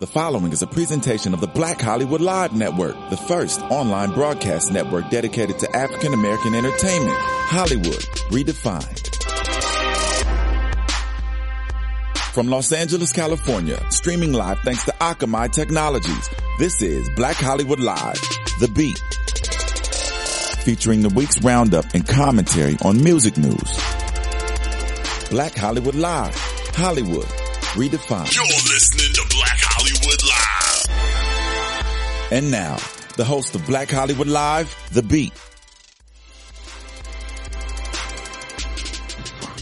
The following is a presentation of the Black Hollywood Live Network, the first online broadcast network dedicated to African American entertainment. Hollywood redefined. From Los Angeles, California, streaming live thanks to Akamai Technologies. This is Black Hollywood Live, The Beat. Featuring the week's roundup and commentary on music news. Black Hollywood Live, Hollywood redefined. And now, the host of Black Hollywood Live, The Beat.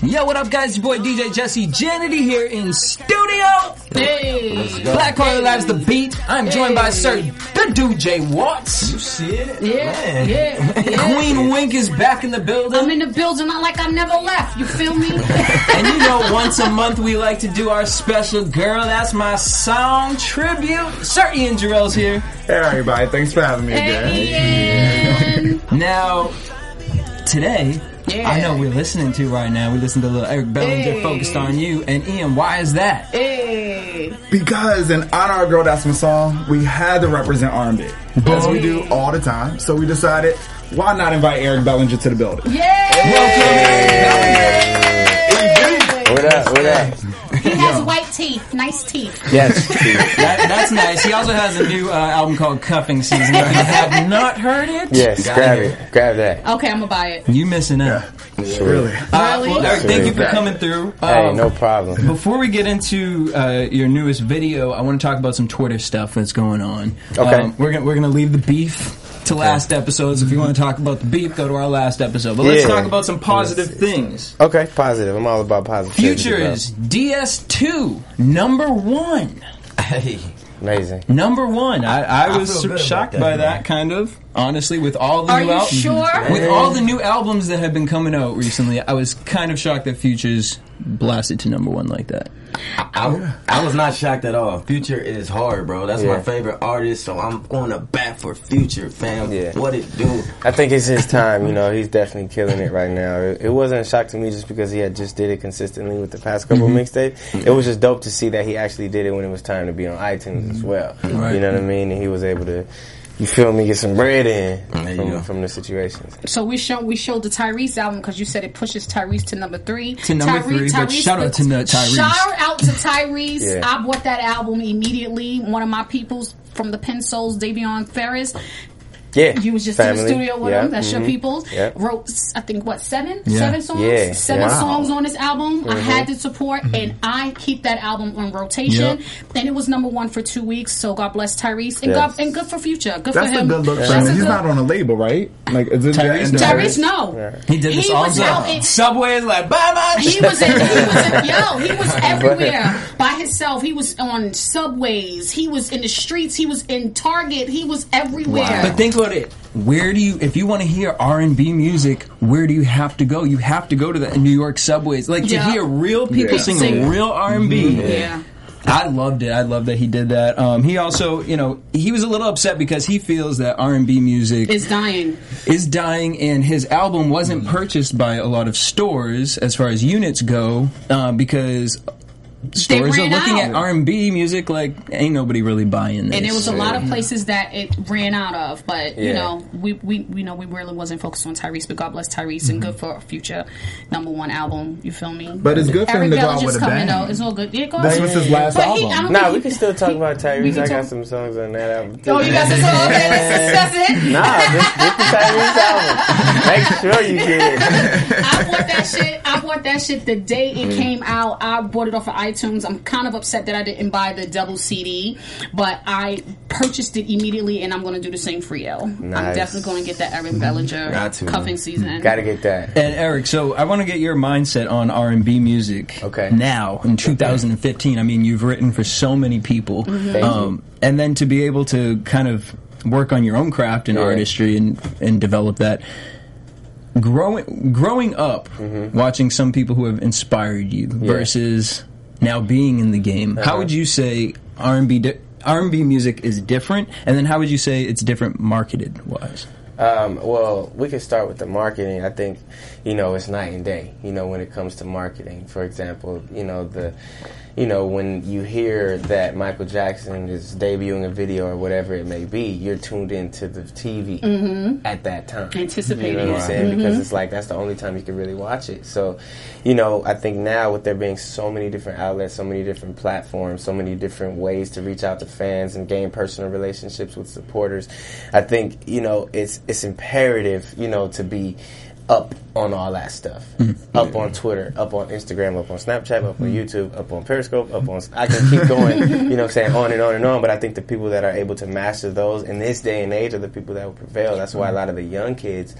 Yo, what up, guys? Your boy DJ Jesse Janedy here in studio. Hey, Black Hollywood Live's The Beat. I'm joined by Sir the dude Jay Watts. You see it? Yeah, yeah, yeah. Queen Wink is back in the building. I'm in the building, not like I never left. You feel me? and you know, once a month we like to do our special girl. That's my song tribute. Sir Ian Jarrell's here. Hey, everybody. Thanks for having me again. Ian. Now, today, Yeah. I know we're listening to right now. We listen to little Eric Bellinger Hey. focused on you. And Ian, why is that? Hey. Because in honor of Girl That's My Song, we had to represent R&B. As we do all the time. So we decided, why not invite Eric Bellinger to the building? What up? What up? He has white teeth, nice teeth. Yes. That, that's nice. He also has a new uh, album called Cuffing Season. If you have not heard it, yes. Grab it. Grab that. Okay, I'm gonna buy it. you missing out. Really? Uh, Really? well, Eric, thank you for coming through. Hey, Um, no problem. Before we get into uh, your newest video, I want to talk about some Twitter stuff that's going on. Okay. Um, we're gonna we're gonna leave the beef to last episodes. If you want to talk about the beef, go to our last episode. But let's Yeah. talk about some positive things. Okay, positive. I'm all about positive. Future is DS2 number one. amazing. Number one. I, I was feel good about shocked that, by man. that kind of. Honestly, with all the Are new you al- sure? with all the new albums that have been coming out recently, I was kind of shocked that Future's blasted to number one like that. I, I was not shocked at all. Future is hard, bro. That's Yeah. my favorite artist, so I'm going to bat for Future, fam. Yeah. What it do? I think it's his time. You know, he's definitely killing it right now. It, it wasn't a shock to me just because he had just did it consistently with the past couple mm-hmm. mixtapes. It was just dope to see that he actually did it when it was time to be on iTunes as mm-hmm. well. Right. You know what I mean? And he was able to, you feel me, get some bread in There you go. from, from the situations. So we show we showed the Tyrese album because you said it pushes Tyrese to number three. To number three, but shout out to the Tyrese. Shout out to Tyrese. Yeah. I bought that album immediately. One of my peoples from the Pen Souls, Davion Ferris. Yeah. You was just in the studio with Yeah. him. That's your Mhm. peoples. Yeah. Wrote, I think, what seven, Yeah. seven songs, Yeah. seven Wow. Mm-hmm. songs on this album. I had to support, and I keep that album on rotation. Yep. And it was number one for two weeks. So God bless Tyrese, and Yes. God and good for future. Good That's for the him. good look for That's him. a He's good- not on a label, right? Like, is it Tyrese the- Tyrese, no. He did this He all was himself. out in- Subway is like, bye bye. He was in, he was in, yo, he was everywhere by himself. He was on subways. He was in the streets. He was in Target. He was everywhere. But think about it. Where do you, if you want to hear R and B music, where do you have to go? You have to go to the New York subways, like to hear real people Yeah. sing Sing. real R and B. yeah. I loved it. I love that he did that. Um, he also, you know, he was a little upset because he feels that R and B music is dying. is dying, and his album wasn't purchased by a lot of stores as far as units go, uh, because stores are looking out. at R and B music like ain't nobody really buying this. And there was a lot of places that it ran out of, but you know, we we we know we really wasn't focused on Tyrese, but God bless Tyrese and good for a future number one album. You feel me? But it's good for Eric him to go out with a coming bang. though. It's all good. Yeah, go That ahead. was his last But album. I don't Nah, we can still talk about Tyrese. can I got some songs on that album. Oh, you got some song? Okay, that's, that's it. Nah, just, just the Tyrese album. Make sure you get it. I bought that shit. I bought that shit the day Mm. it came out. I bought it off of iTunes. I'm kind of upset that I didn't buy the double CD, but I purchased it immediately, and I'm going to do the same for you. I'm definitely going to get that Eric Bellinger Got to. cuffing season. Gotta get that. And Eric, so I want to get your mindset on R and B music. Okay. Now in 2015, I mean, you've written for so many people, Mm-hmm. Um, and then to be able to kind of work on your own craft and Yeah. artistry and and develop that. Growing growing up, Mm-hmm. watching some people who have inspired you versus now being in the game. How Uh-huh. would you say R and B? R&B music is different, and then how would you say it's different marketed wise? Um, well, we could start with the marketing. I think, you know, it's night and day. You know, when it comes to marketing, for example, you know the you know, when you hear that Michael Jackson is debuting a video or whatever it may be, you're tuned into the TV mm-hmm. at that time. Anticipating You know what it. I'm saying? Mm-hmm. Because it's like that's the only time you can really watch it. So, you know, I think now with there being so many different outlets, so many different platforms, so many different ways to reach out to fans and gain personal relationships with supporters, I think you know it's it's imperative, you know, to be up on all that stuff. Mm-hmm. Up on Twitter, up on Instagram, up on Snapchat, up on YouTube, up on Periscope, up on I can keep going, you know what I'm saying, on and on and on, but I think the people that are able to master those in this day and age are the people that will prevail. That's why a lot of the young kids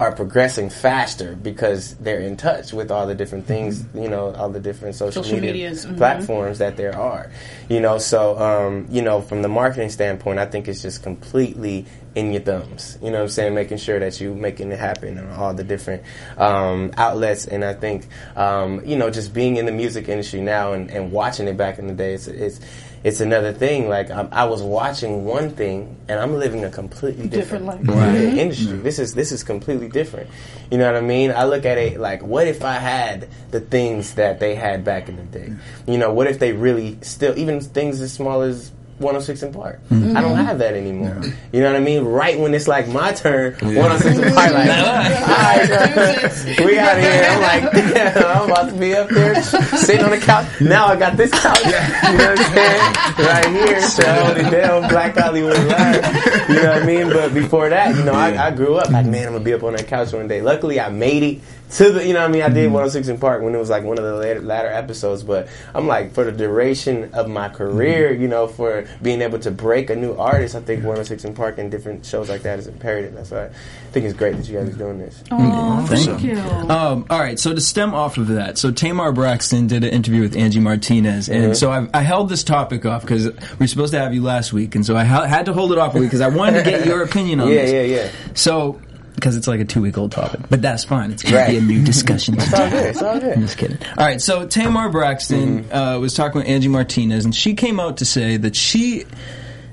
are progressing faster because they're in touch with all the different things, you know, all the different social, Social media medias, mhm. platforms that there are. You know, so um, you know, from the marketing standpoint, I think it's just completely in your thumbs. You know what I'm saying? Making sure that you're making it happen on all the different um, outlets, and I think um, you know, just being in the music industry now and, and watching it back in the day, it's it's it's another thing. Like I, I was watching one thing, and I'm living a completely different, Different life. industry. This is this is completely different. You know what I mean? I look at it like, what if I had the things that they had back in the day? You know, what if they really still even things as small as 106 & Park. I don't mm-hmm. have that anymore. You know what I mean? Right when it's like my turn, 106 & Park, like, alright, we out here. I'm like, damn, I'm about to be up there sitting on the couch. Now I got this couch. You know what I'm saying? Right here, so hold it down, Black Hollywood Live. You know what I mean? But before that, you know, I, I grew up like, man, I'm gonna be up on that couch one day. Luckily, I made it to the, you know what I mean? I did mm-hmm. 106 & Park when it was like one of the later, latter episodes, but I'm like, for the duration of my career, mm-hmm. you know, for being able to break a new artist, I think 106 & Park and different shows like that is imperative. That's why I think it's great that you guys are doing this. Oh, thank you. Um, all right, so to stem off of that, so Tamar Braxton did an interview with Angie Martinez, and so I, I held this topic off because we were supposed to have you last week, and so I ha- had to hold it off a week because I wanted to get your opinion on Yeah, this. yeah, yeah. So, because it's like a two week old topic, but that's fine. It's going Right. to be a new discussion. It's all good. It's all good. I'm just kidding. All right, so Tamar Braxton Mm-hmm. uh, was talking with Angie Martinez, and she came out to say that she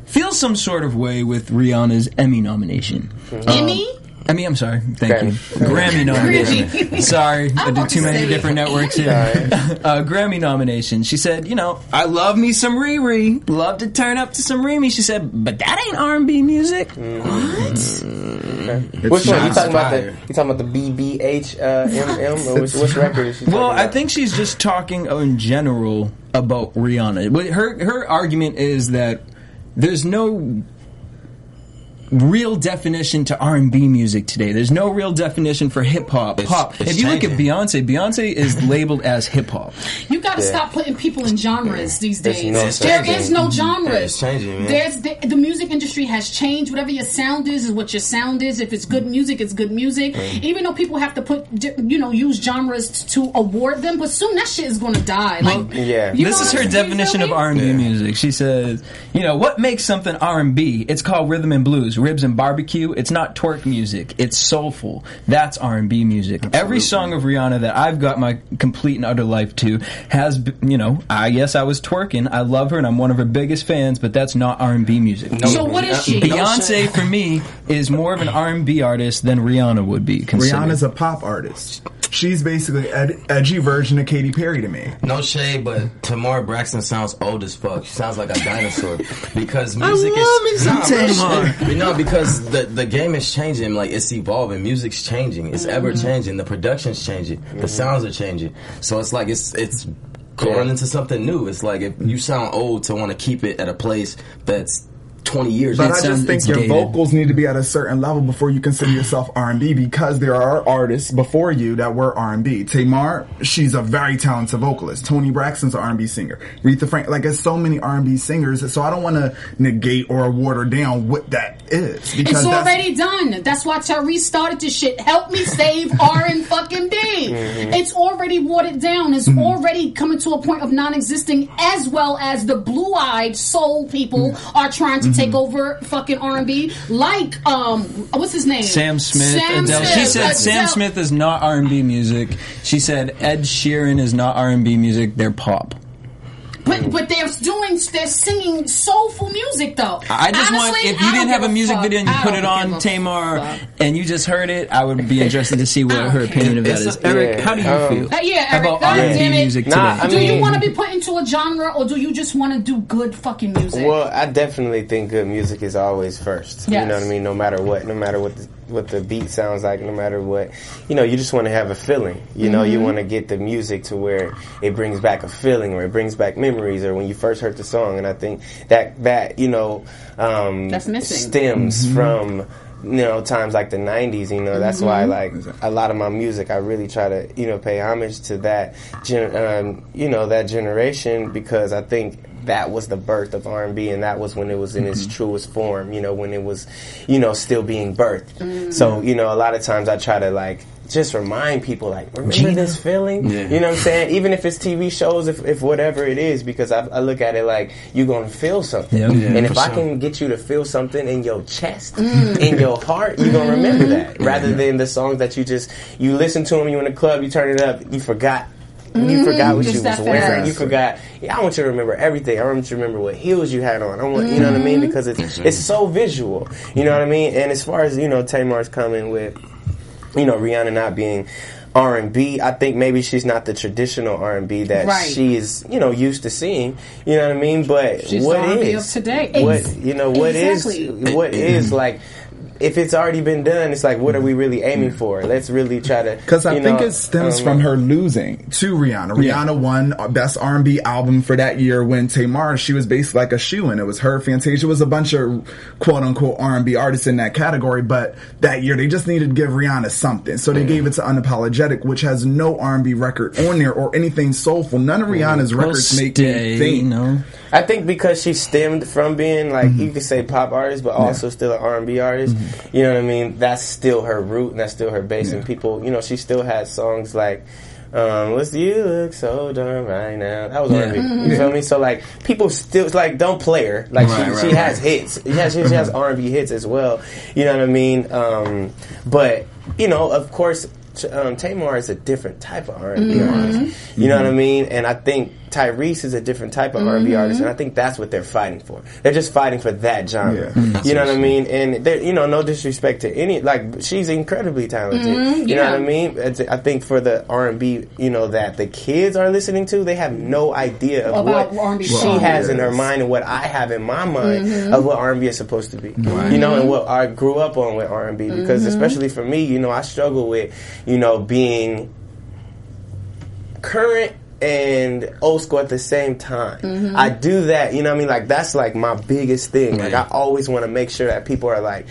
feels some sort of way with Rihanna's Emmy nomination. Emmy? Emmy, I'm sorry. Thank Grammy. you. Grammy nomination. sorry, I did too many different networks here. uh, Grammy nomination. She said, you know, I love me some Riri. Love to turn up to some Riri. She said, but that ain't R&B music. what Which one? You talking about the? You talking about the BBH uh, MM? Or which, which record is she talking Well, I think she's just talking in general about Rihanna. But her her argument is that there's no real definition to R&B music today. There's no real definition for hip hop, pop. it's if you look at. Beyonce, Beyonce is labeled as hip hop. You got to Yeah. stop putting people in genres these days. no there such is no genres. It's changing, man. There's the, the music industry has changed. Whatever your sound is, is what your sound is. If it's good music, it's good music. Mm. Even though people have to put, you know, use genres to award them, but soon that shit is going to die. Like, mm, yeah. this is her definition of? R&B music. She says, you know, what makes something R&B? It's called rhythm and blues, ribs and barbecue. It's not twerk music. It's soulful. That's R&B music. Every song of Rihanna that I've got my complete and utter life to has, you know, I yes, I was twerking. I love her and I'm one of her biggest fans, but that's not R&B music. So what is she? Beyonce for me is more of an R&B artist than Rihanna would be. considered. Rihanna's a pop artist. She's basically ed- edgy version of Katy Perry to me. No shade, but Tamar Braxton sounds old as fuck. She sounds like a dinosaur because music love me is some Nah, real Tamar. shit. You know, because the the game is changing. Like it's evolving. Music's changing. It's ever mm-hmm. changing. The production's changing. The mm-hmm. sounds are changing. So it's like it's it's going into something new. It's like if you sound old to want to keep it at a place that's twenty years. But old. I sounds- just think your dated. vocals need to be at a certain level before you consider yourself R and B because there are artists before you that were R and B. Tamar, she's a very talented vocalist. Toni Braxton's an R and B singer. Aretha Frank, like there's so many R and B singers. So I don't want to negate or water down what that is because It's that's- already done. That's why Tyrese started this shit. Help me save R and fucking B. Mm-hmm. It's already watered down. It's already coming to a point of non-existing, as well as the blue-eyed soul people Mm-hmm. are trying to take over fucking R and B. Like, um, what's his name? Sam Smith, Sam Adele. Smith, She said Sam Smith is not R and B music. She said Ed Sheeran is not R and B music. They're pop. But but they're doing they're singing soulful music though. I just want if you I didn't have a music fuck. video and you I put it on Tamar fuck. and you just heard it, I would be interested to see what her opinion of that is. care. Eric, Yeah, how do you um, feel Uh, yeah, Eric, about God R&B damn it. music today? Nah, I do you want to be put into a genre or do you just want to do good fucking music? Well, I definitely think good music is always first. You know what I mean? No matter what, no matter what the, what the beat sounds like, no matter what, you know, you just want to have a feeling. You know, Mm-hmm. you want to get the music to where it brings back a feeling or it brings back memories or when you first heard the song. And I think that that you know um, That's missing. stems from you know times like the 90s you know that's why Mm-hmm. like a lot of my music i really try to you know pay homage to that gen- um, you know that generation because i think that was the birth of R&B and that was when it was in its truest form you know when it was you know still being birthed. So you know a lot of times i try to like just remind people like remember this feeling Yeah. you know what i'm saying even if it's tv shows if, if whatever it is because I, I look at it like you're gonna feel something Yeah. Yeah, and if for i sure. can get you to feel something in your chest, in your heart, you're gonna remember that. Rather than the songs that you just you listen to them, you in the club, you turn it up, you forgot. You forgot what you was wearing. fast. You forgot. Yeah, I want you to remember everything. I want you to remember what heels you had on. I want, you know what I mean? Because it's it's so visual. You know what I mean? And as far as you know, Tamar's coming with, you know, Rihanna not being R and B. I think maybe she's not the traditional R and B that Right. she is, you know, used to seeing. You know what I mean? But She's what the is of today. What you know? What is Exactly. what is like? If it's already been done, it's like, what are we really aiming for? Let's really try to. Because I think know, it stems um, from her losing to Rihanna. Rihanna won uh, best R and B album for that year when Tamar she was basically like a shoe in. It was her, Fantasia, it was a bunch of quote unquote R and B artists in that category. But that year they just needed to give Rihanna something, so they gave it to Unapologetic, which has no R and B record on there or anything soulful. None of Rihanna's Well, records make stay, me think. you know. I think because she stemmed from being like you could say pop artist, but also still an R and B artist. You know what I mean? That's still her root, and that's still her base. And people, you know, she still had songs like. Um, what's you look so dumb right now? That was Yeah. R&B. You feel me? So like people still it's like don't play her. Like Right, she, right, she right. has hits. Yeah, she, she has R&B hits as well. You know what I mean? Um, but you know, of course, um, Tamar is a different type of R&B artist. You know what I mean? And I think Tyrese is a different type of R&B mm-hmm. artist, and I think that's what they're fighting for. They're just fighting for that genre. Yeah. Mm-hmm. You know what I mean? And they're- you know, no disrespect to any, like she's incredibly talented. Mm-hmm. You know what I mean? I think for the R&B, you know, that the kids are listening to, they have no idea of About what R&B she songs. has in her mind and what I have in my mind of what R&B is supposed to be. You know, and what I grew up on with R&B because especially for me, you know, I struggle with, you know, being current and old school at the same time. Mm-hmm. I do that, you know what I mean? Like that's like my biggest thing. Like I always want to make sure that people are like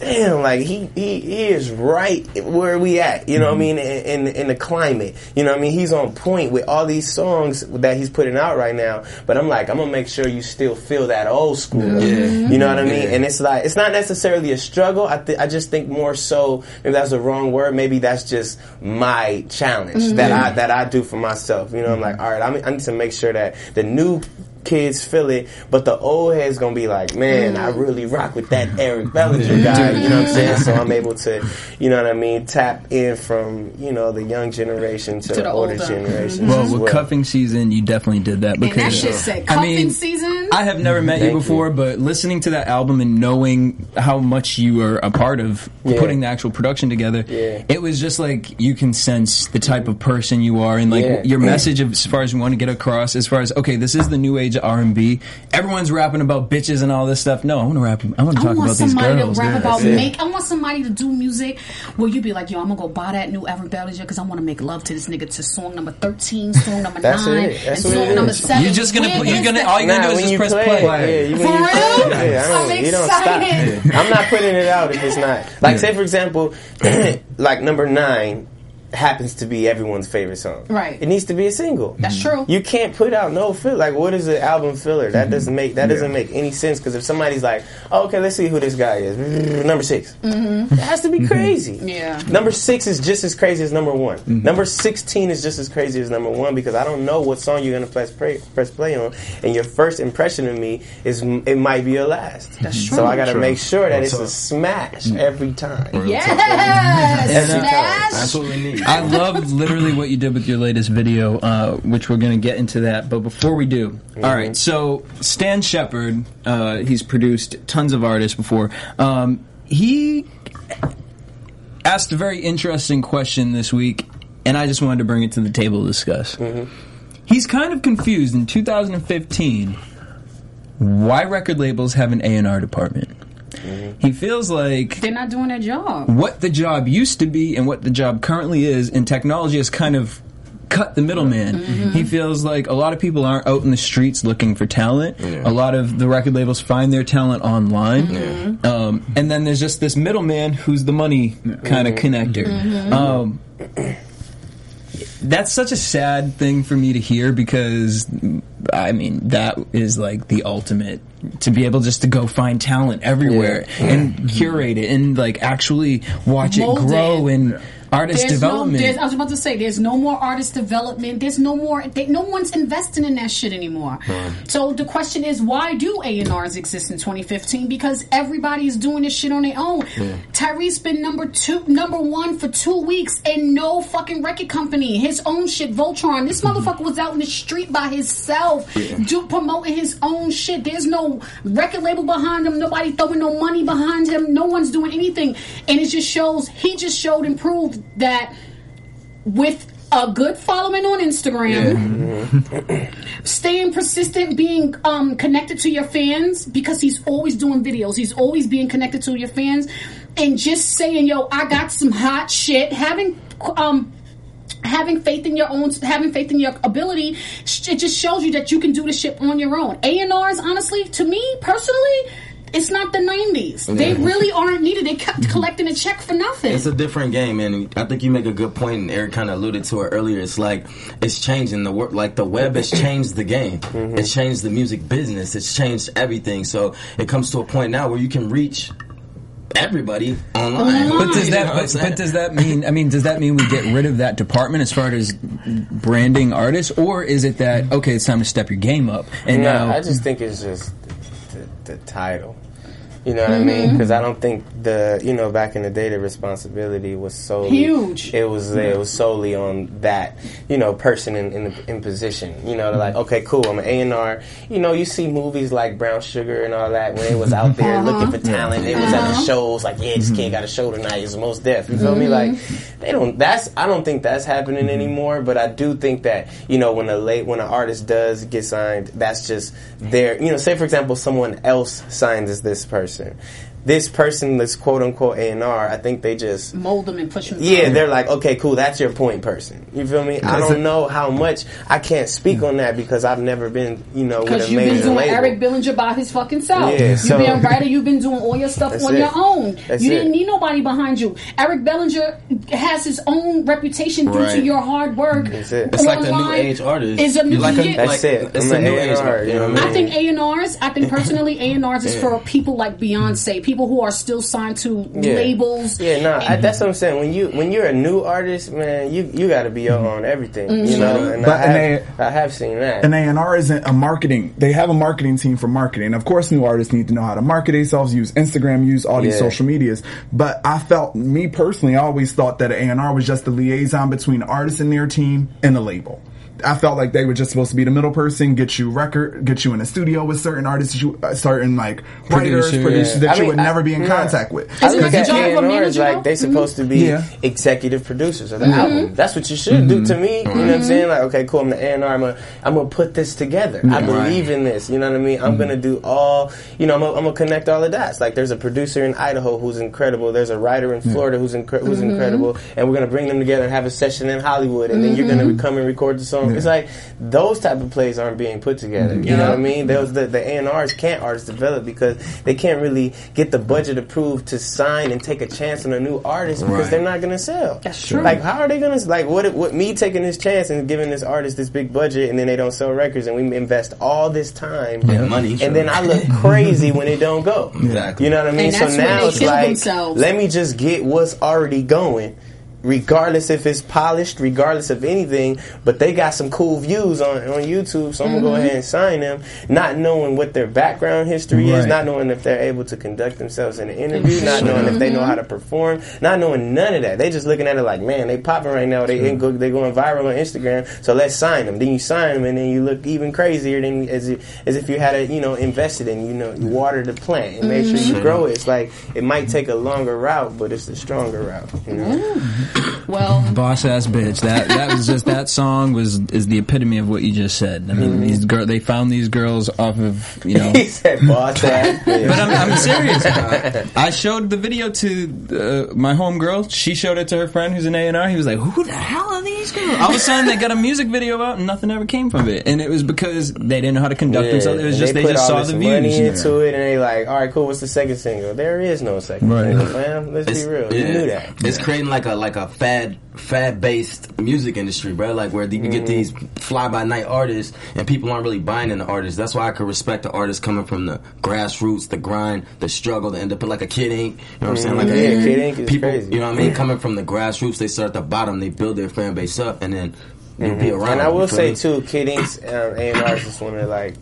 Damn, like he, he he is right where we at, you know what I mm-hmm. mean, in, in in the climate, you know what I mean. He's on point with all these songs that he's putting out right now. But I'm like, I'm gonna make sure you still feel that old school, you mm-hmm. know what I mean. Yeah. And it's like it's not necessarily a struggle. I th- I just think more so maybe that's the wrong word. Maybe that's just my challenge that mm-hmm. I that I do for myself. You know, I'm like, all right, I, mean, I need to make sure that the new kids feel it, but the old heads gonna be like, man, I mm. really rock with that Eric Bellinger mm. guy. You know what I'm saying? So I'm able to, you know what I mean, tap in from you know the young generation to, To the, the older older. generations. Well, with well. cuffing season, you definitely did that And because that shit said I cuffing mean, season. I have never met you before, you. but listening to that album and knowing how much you are a part of Yeah. putting the actual production together, Yeah. it was just like you can sense the type of person you are and like Yeah. your message of, as far as you want to get across. As far as okay, this is the new age of R and B. Everyone's rapping about bitches and all this stuff. No, I want to rap. I want to talk about these somebody girls. to rap Yeah. about it. make. I want somebody to do music where you be like, yo, I'm gonna go buy that new Eric Bellinger because I want to make love to this nigga to song number thirteen, song number That's nine, it. That's and song it number seven. You're just gonna Where you're gonna- all you gotta do is just press play, play. Yeah, you, For you real? yeah, I don't, I'm excited. stop. I'm not putting it out if it's not. Like, say for example, like number nine happens to be everyone's favorite song. Right. It needs to be a single. That's mm-hmm. true. You can't put out no fill. Like, what is an album filler? That mm-hmm. doesn't make that doesn't make any sense. Because if somebody's like, oh, okay, let's see who this guy is. Number 6 mm-hmm. It has to be crazy. Yeah. Number six is just as crazy as number one. Number sixteen is just as crazy as number one because I don't know what song you're gonna press play, press play on, and your first impression of me is it might be your last. That's true. So. I gotta True. make sure that Real it's a talk. smash every time. Yes, Every time. smash. That's what we need. I love literally what you did with your latest video, uh, which we're going to get into that. But before we do, all right. So Stan Shepard, uh, he's produced tons of artists before. Um, he asked a very interesting question this week, and I just wanted to bring it to the table to discuss. He's kind of confused in 2015 why record labels have an A&R department. Mm-hmm. He feels like They're not doing their job. what the job used to be and what the job currently is, and technology has kind of cut the middleman. Mm-hmm. He feels like a lot of people aren't out in the streets looking for talent. A lot of the record labels find their talent online, mm-hmm. um, and then there's just this middleman who's the money kind of connector. Um, that's such a sad thing for me to hear because I mean that is like the ultimate to be able just to go find talent everywhere and curate it and like actually watch Mold it grow it. and artist There's development. No, I was about to say, there's no more artist development. There's no more. They, no one's investing in that shit anymore. So the question is, why do A and R's exist in 2015? Because everybody's doing this shit on their own. Tyrese been number two, number one for two weeks, and no fucking record company. His own shit, Voltron. This mm-hmm. motherfucker was out in the street by himself, do, promoting his own shit. There's no record label behind him. Nobody throwing no money behind him. No one's doing anything, and it just shows. He just showed and proved that with a good following on Instagram, staying persistent, being um, connected to your fans because he's always doing videos. He's always being connected to your fans, and just saying, "Yo, I got some hot shit." Having um, having faith in your own, having faith in your ability, it just shows you that you can do the shit on your own. A and R's, honestly, to me personally. It's not the '90s. They really aren't needed. They kept mm-hmm. collecting a check for nothing. It's a different game, and I think you make a good. And Eric kind of alluded to it earlier. It's like it's changing the work. Like the web has changed the game. Mm-hmm. It's changed the music business. It's changed everything. So it comes to a point now where you can reach everybody online. But does You know that? what But, saying? but does that mean? I mean, does that mean we get rid of that department as far as branding artists, or is it that okay, it's time to step your game up and No, now? I just think it's just the, the title. You know what I mm-hmm. mean? Because I don't think the you know back in the day the responsibility was so Huge. It was it was solely on that you know person in in, the, in position. You know, they're like mm-hmm. okay, cool, I'm an A and R. You know, you see movies like Brown Sugar and all that when it was out there uh-huh. looking for talent. They was at the uh-huh. shows like, yeah, this kid mm-hmm. got a show tonight. He's the most deaf. You feel me? Like they don't. That's I don't think that's happening anymore. But I do think that you know when a late when an artist does get signed, that's just their you know. Say for example, someone else signs as this person soon. This person, this quote unquote A and R, I think they just Mold them and push them. yeah, forward. they're like, okay, cool, that's your point person. You feel me? I don't it- know how much. I can't speak on that because I've never been, you know, with Because a you've been major doing label. Eric Bellinger by his fucking self. Yeah, you've so- been a writer. You've been doing all your stuff on it. your own. That's you it. didn't need nobody behind you. Eric Bellinger has his own reputation due to your hard work. That's it. It's like the new age artist. Is a new You're like a. That's like, it. It's I'm a an new A&R, age artist. you know what I I mean? think A and R's. I think personally, A and R's is for people like Beyonce, people who are still signed to Yeah. labels. Yeah, no, I, that's what I'm saying. When you when you're a new artist, man, you you got to be your mm-hmm. own everything. Mm-hmm. You know, and But I an have, I have seen that. An A&R isn't a marketing. They have a marketing team for marketing. Of course, new artists need to know how to market themselves, use Instagram, use all these Yeah. social medias. But I felt, me personally, I always thought that an A&R was just the liaison between artists and their team and the label. I felt like they were just supposed to be the middle person, get you record, get you in a studio with certain artists, you, uh, certain like writers, Producer, producers yeah. that I you mean, would I- never be in yeah. contact with. I Is it look like the at job of a A&Rs manager, like they supposed to be Yeah. executive producers of the album. Mm-hmm. That's what you should do mm-hmm. to me. You know what I'm mm-hmm. saying? Like, okay, cool. I'm the A&R. I'm gonna I'm gonna put this together. I believe in this. You know what I mean? I'm gonna do all. You know, I'm gonna, I'm gonna connect all the dots. Like, there's a producer in Idaho who's incredible. There's a writer in Florida who's incre- who's incredible, and we're gonna bring them together and have a session in Hollywood, and then you're gonna come and record the song. It's like those type of plays aren't being put together. Mm-hmm. You know what I mean? Those the the A&Rs can't artists develop because they can't really get the budget approved to sign and take a chance on a new artist because Right. they're not gonna sell. That's true. Like, how are they gonna like what? What me taking this chance and giving this artist this big budget and then they don't sell records and we invest all this time Yeah, money, sure. and then I look crazy when it don't go. Exactly. You know what I mean? And so that's when now they it's kill like themselves. let me just get what's already going. Regardless if it's polished, regardless of anything, but they got some cool views on, on YouTube, so I'm gonna go mm-hmm. ahead and sign them, not knowing what their background history is, not knowing if they're able to conduct themselves in an interview, not knowing if they know how to perform, not knowing none of that. They just looking at it like, man, they popping right now, they go, they going viral on Instagram, so let's sign them. Then you sign them, and then you look even crazier than as if, as if you had a you know invested in you know you watered the plant and made sure you mm-hmm. grow it. It's like it might take a longer route, but it's the stronger route. You know. Mm-hmm. Well, Boss ass bitch. That that was just that song was is the epitome of what you just said. I mean, these girl they found these girls off of you know. he said, "Boss ass." bitch." But I'm, I'm serious. I showed the video to uh, my homegirl. She showed it to her friend who's an A and R. He was like, "Who the hell are these girls?" All of a sudden, they got a music video out, and nothing ever came from it. And it was because they didn't know how to conduct Yeah, themselves. It was and just they, put just saw this the money views. into it, and they like, all right, cool. What's the second single? There is no second Right. single, man. Let's It's, be real. You knew that. It's creating like a like a fad fad based music industry, bro. Like where you Mm-hmm. get these fly by night artists and people aren't really buying into artists. That's why I could respect the artists coming from the grassroots, the grind, the struggle, the independent, like a Kid Ink. You know what I'm saying? Like Yeah, a- Kid is people, crazy. you know what I mean? Coming from the grassroots, they start at the bottom, they build their fan base up, and then you'll be around. Mm-hmm. And I will say too, Kid Ink's um, A&R's is one of like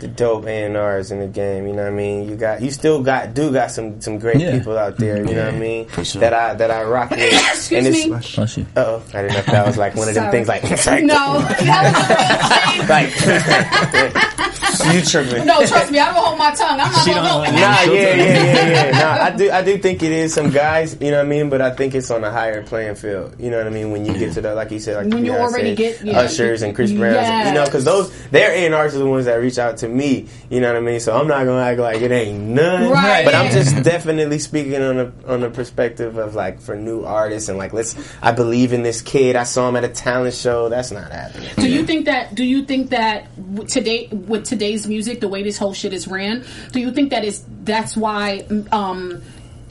the dope A&R's in the game. You know what I mean? You got, you still got, do got some some great Yeah. people out there. You know what I mean? sure. That I that I rock with. excuse me. Bless you. Uh oh, I didn't know if that was like one of them Sorry. things like No, like you tripping. was no. Trust me, I don't hold my tongue. I'm not She gonna don't hold like- it. Nah, yeah, yeah, yeah, yeah. Nah, I do, I do think it is some guys, you know what I mean. But I think it's on a higher playing field. You know what I mean? When you get to the, like you said, like When you already get- yeah. Ushers and Chris Brown, you know, because those their A and R's are the ones that reach out to me. You know what I mean? So I'm not gonna act like it ain't none. Right. But I'm just definitely speaking on a on a perspective of like for new artists and like let's. I believe in this kid. I saw him at a talent show. That's not happening. Do you think that? Do you think that today, with today's music, the way this whole shit is ran, do you think that is that's why um,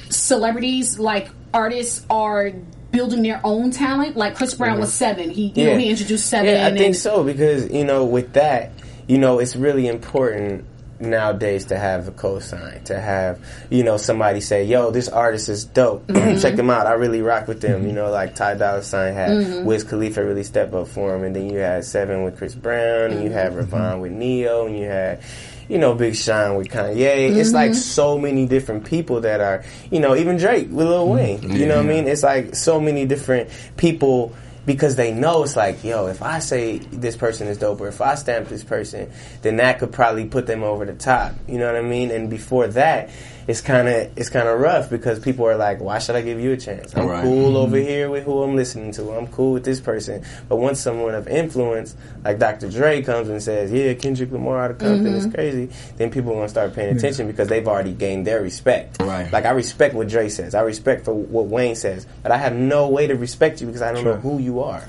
celebrities like artists are building their own talent? Like Chris Brown was Sevyn. He you know he introduced Sevyn. Mm-hmm. Yeah, I and think so because you know with that, you know it's really important nowadays to have a cosign to have you know somebody say yo this artist is dope Mm-hmm. check them out I really rock with them you know like Ty Dolla Sign had Mm-hmm. Wiz Khalifa really step up for him and then you had Sevyn with Chris Brown and you had Mm-hmm. Ravaughn with Ne-Yo and you had you know, Big Sean with Kanye. It's like so many different people that are, you know, even Drake with Lil Wayne. You know what I mean? It's like so many different people because they know it's like, yo, if I say this person is dope or if I stamp this person, then that could probably put them over the top. You know what I mean? And before that, it's kind of it's kind of rough because people are like, why should I give you a chance? I'm Right. cool over here with who I'm listening to. I'm cool with this person. But once someone of influence, like Dr. Dre, comes and says, yeah, Kendrick Lamar out of Compton is mm-hmm. crazy, then people are gonna start paying attention because they've already gained their respect. Right. Like I respect what Dre says. I respect for what Wayne says, but I have no way to respect you because I don't know who you are.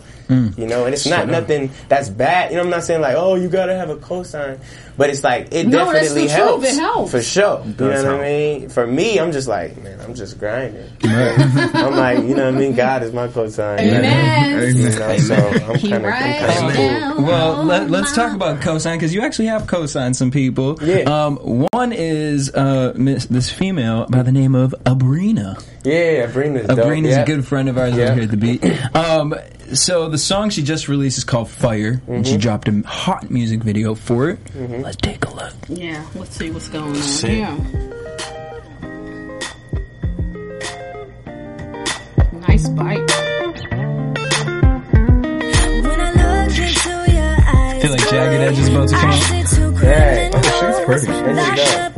You know, and it's not nothing that's bad. You know, I'm not saying like, oh, you gotta have a cosign, but it's like it No, that's definitely the truth. helps. It helps. for sure. You know does what I mean? For me, I'm just like, man, I'm just grinding. I'm like, you know what I mean? God is my cosign. You know what I mean? Amen. You know, so I'm kind of cool. Well, let, let's talk about cosign because you actually have cosigned some people. Yeah. Um, one is uh, miss, this female by the name of Abrina. Yeah, Abrina's dope. Abrina's yeah. a good friend of ours Yeah. over here at the beat. Um, so the song she just released is called Fire, and Mm-hmm. she dropped a hot music video for it. Let's take a look. Yeah, let's see what's going on Sick. here. Nice bite. I feel like Jagged Edge is about to come out. Yeah. Oh, she's pretty. There you go.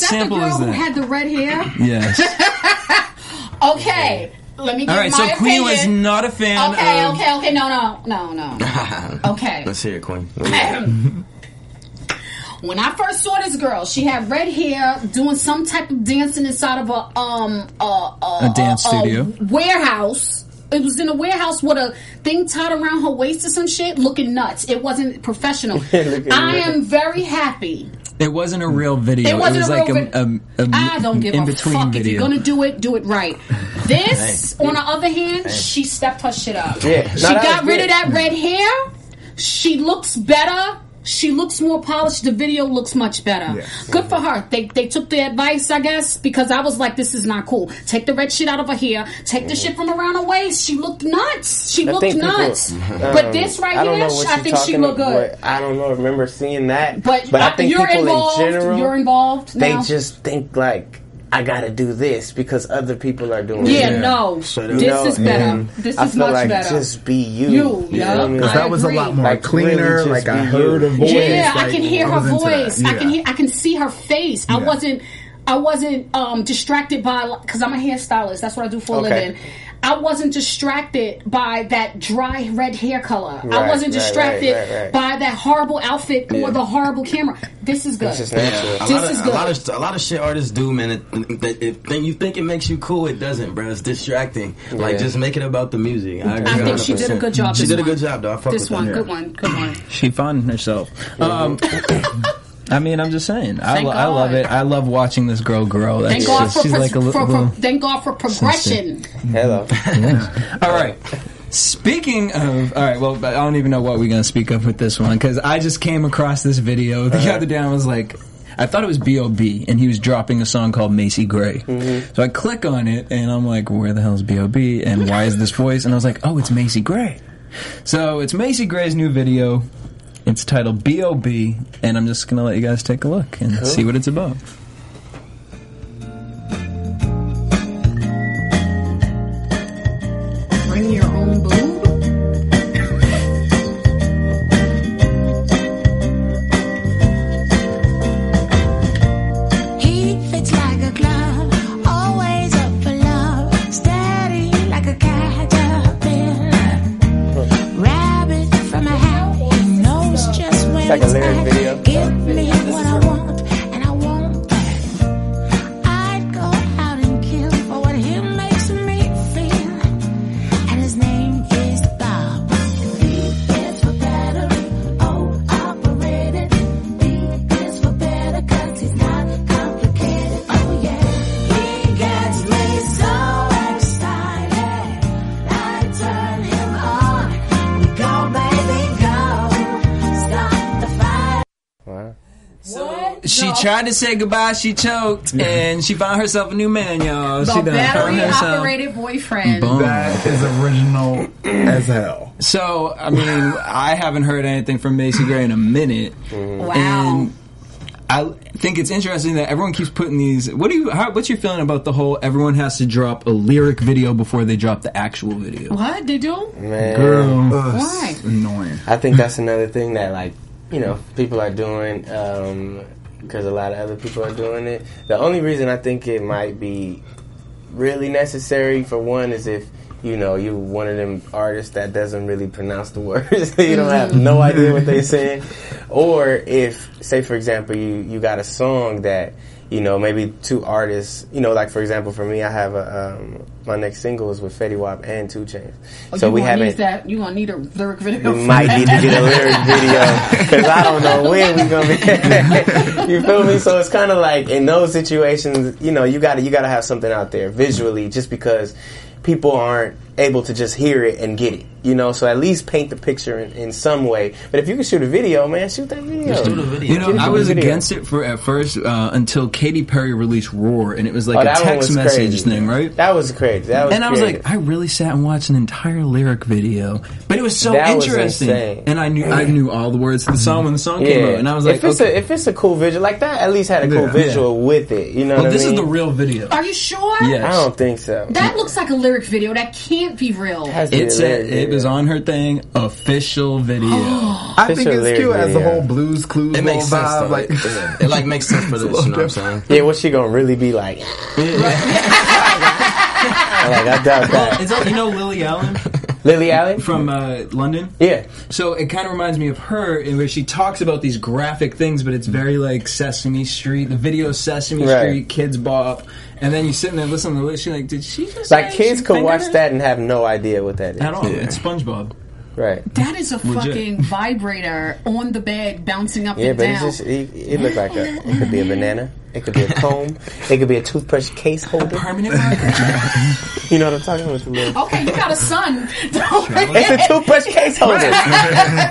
What, what Is that sample the girl is who had the red hair? yes. Okay. let me give All right, my so Queen opinion. was not a fan Okay, of. okay, okay. No, no, no, no. Okay. Let's hear it, Queen. when I first saw this girl, she had red hair, doing some type of dancing inside of a um a, a, A dance studio. warehouse. It was in a warehouse with a thing tied around her waist or some shit, looking nuts. It wasn't professional. I am very happy. It wasn't a real video. It wasn't was a like real a, a, a, I don't give in a between fuck. video. If you're gonna do it, do it right. This, on the other hand, she stepped her shit up. Yeah. She got rid good. of that red hair. She looks better. She looks more polished. The video looks much better. Yes. Good for her. They they took the advice, I guess, because I was like, this is not cool. Take the red shit out of her hair. Take the shit from around her waist. She looked nuts. She I looked think people- nuts. um, but this right I don't here, know what I think she looked good. about, I don't know. Remember seeing that? But, I uh, think you're people involved. in general, you're involved. they just think like I gotta do this because other people are doing Yeah, it. no. Straight up. This know, is better. This I is feel much like better. just be you. You, know yeah. what I mean? That was a lot more Like, really cleaner. just like I heard you. her voice. Yeah, I can hear her was into that. voice. I can hear, I can see her face. I wasn't I wasn't um, distracted by because I'm a hairstylist. That's what I do for a living. I wasn't distracted by that dry red hair color. I wasn't distracted right, right, right. by that horrible outfit or the horrible camera. This is good. It's just natural. A This lot, is of, good. a lot of a lot of shit artists do, man. It, it, it, then you think it makes you cool, it doesn't, bro. It's distracting. Like just make it about the music. I, agree I think she did a good job. She this did a good job, though. I fuck This with one, that. good one, good one. She found herself. Um, I mean, I'm just saying. I, lo- I love it. I love watching this girl grow. That's Thank God just, for, she's pro- like a li- for, for little. thank God for progression. Hello. All right. Speaking of, all right. Well, I don't even know what we're gonna speak of with this one because I just came across this video the Uh-huh. other day. I was like, I thought it was B.O.B. and he was dropping a song called Macy Gray. Mm-hmm. So I click on it and I'm like, where the hell is B.O.B. and why is this voice? And I was like, oh, it's Macy Gray. So it's Macy Gray's new video. It's titled B.O.B. and I'm just gonna let you guys take a look and see what it's about. To say goodbye, she choked, and she found herself a new man, y'all. The she done found battery herself. operated boyfriend. Boom. That is original as hell. So, I mean, I haven't heard anything from Macy Gray in a minute. Wow. And I think it's interesting that everyone keeps putting these. What do you? How, what's your feeling about the whole? Everyone has to drop a lyric video before they drop the actual video. what they do? Man. Girl, Ugh, Why? annoying. I think that's another thing that like you know people are doing um, because a lot of other people are doing it. The only reason I think it might be really necessary for one is if you know you're one of them artists that doesn't really pronounce the words, you don't have no idea what they're saying, or if say for example you you got a song that you know maybe two artists you know like for example for me I have a um, my next single is with Fetty Wap and Two Chainz, Oh, so we haven't need that. You gonna need a lyric video. we might that. need to get a lyric video because I don't know when we gonna be. you feel me? So it's kind of like in those situations, you know, you got to you got to have something out there visually, just because people aren't able to just hear it and get it. You know, so at least paint the picture in, in some way. But if you can shoot a video, man, shoot that video. Just do the video. You know, I was against it for at first uh, until Katy Perry released "Roar," and it was like Oh, a text message crazy. thing, right? That was crazy. That was and I was creative. like, I really sat and watched an entire lyric video, but it was so That interesting. insane. and I knew I knew all the words to the song when the song came out, and I was like, if it's okay. a if it's a cool visual like that, at least had a cool Yeah. visual with it. You know well, what this mean? is the real video. Are you sure? Yes. I don't think so. That looks like a lyric video. That can't be real. It has to be a said lyric it was video. on her thing, official video. I think Official it's lyric cute as the video. whole Blue's Clues It makes little sense vibe. though. Like, It, yeah. it like makes sense for this. You know what I'm saying? Yeah, what's she gonna really be like? like I doubt that. Is that you know Lily Allen Lily Allen? from uh, London? Yeah. So it kind of reminds me of her, in where she talks about these graphic things, but it's very like Sesame Street. The video Sesame Right. Street, Kidz Bop, and then you sit there and listen to the list. You're like, did she just Like say kids she could watch that and have no idea what that is. at all? It's SpongeBob. Right. That is a Legit. fucking vibrator on the bed, bouncing up Yeah, and but down. it's just it, it looked like a it could be a banana, it could be a comb, it could be a toothbrush case holder. Permanent marker. You know what I'm talking about? With Okay, you got a son. It's a toothbrush case holder.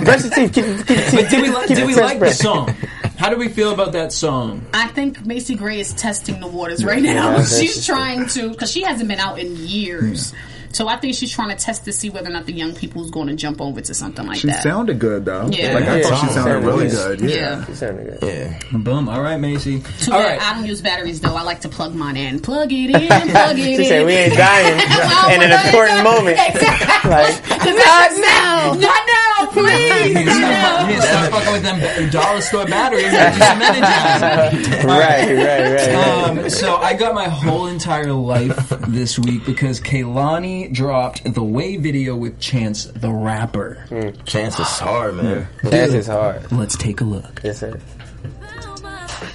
Brush your teeth. Keep, keep, keep, But did we, li- keep did we toothbrush. like the song? How do we feel about that song? I think Macy Gray is testing the waters right now. Yeah, she's trying to because she hasn't been out in years. So I think she's trying to test to see whether or not the young people's going to jump over to something like She that. She sounded good though. Yeah. Like I Yeah, thought she she sounded sounded really good. good. Yeah. yeah. She sounded good. Yeah. Boom. All right, Macy. Too All bad right. I don't use batteries though. I like to plug mine in. Plug it in. Plug it She in. said we ain't dying Well, in an important moment. Exactly. Like, Not now. Not now, please. You need stop, you need to stop fucking with them dollar store batteries and do some energizer. right, right, right. right. Um, so I got my whole entire life this week because Kehlani dropped the Way video with Chance the Rapper. Mm. Chance is hard, man. That's is hard. Let's take a look. Yes, sir.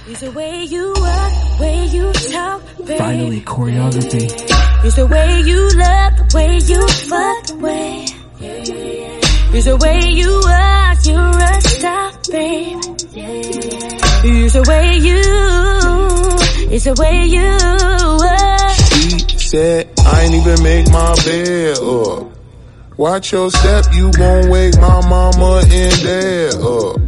It's the way you walk, way you talk, babe. Finally, choreography. It's the way you look, the way you fuck, the way. It's the way you are, you're a star, babe. It's the way you, it's the way you are. I ain't even make my bed up. Watch your step, you won't wake my mama and dad up. Uh.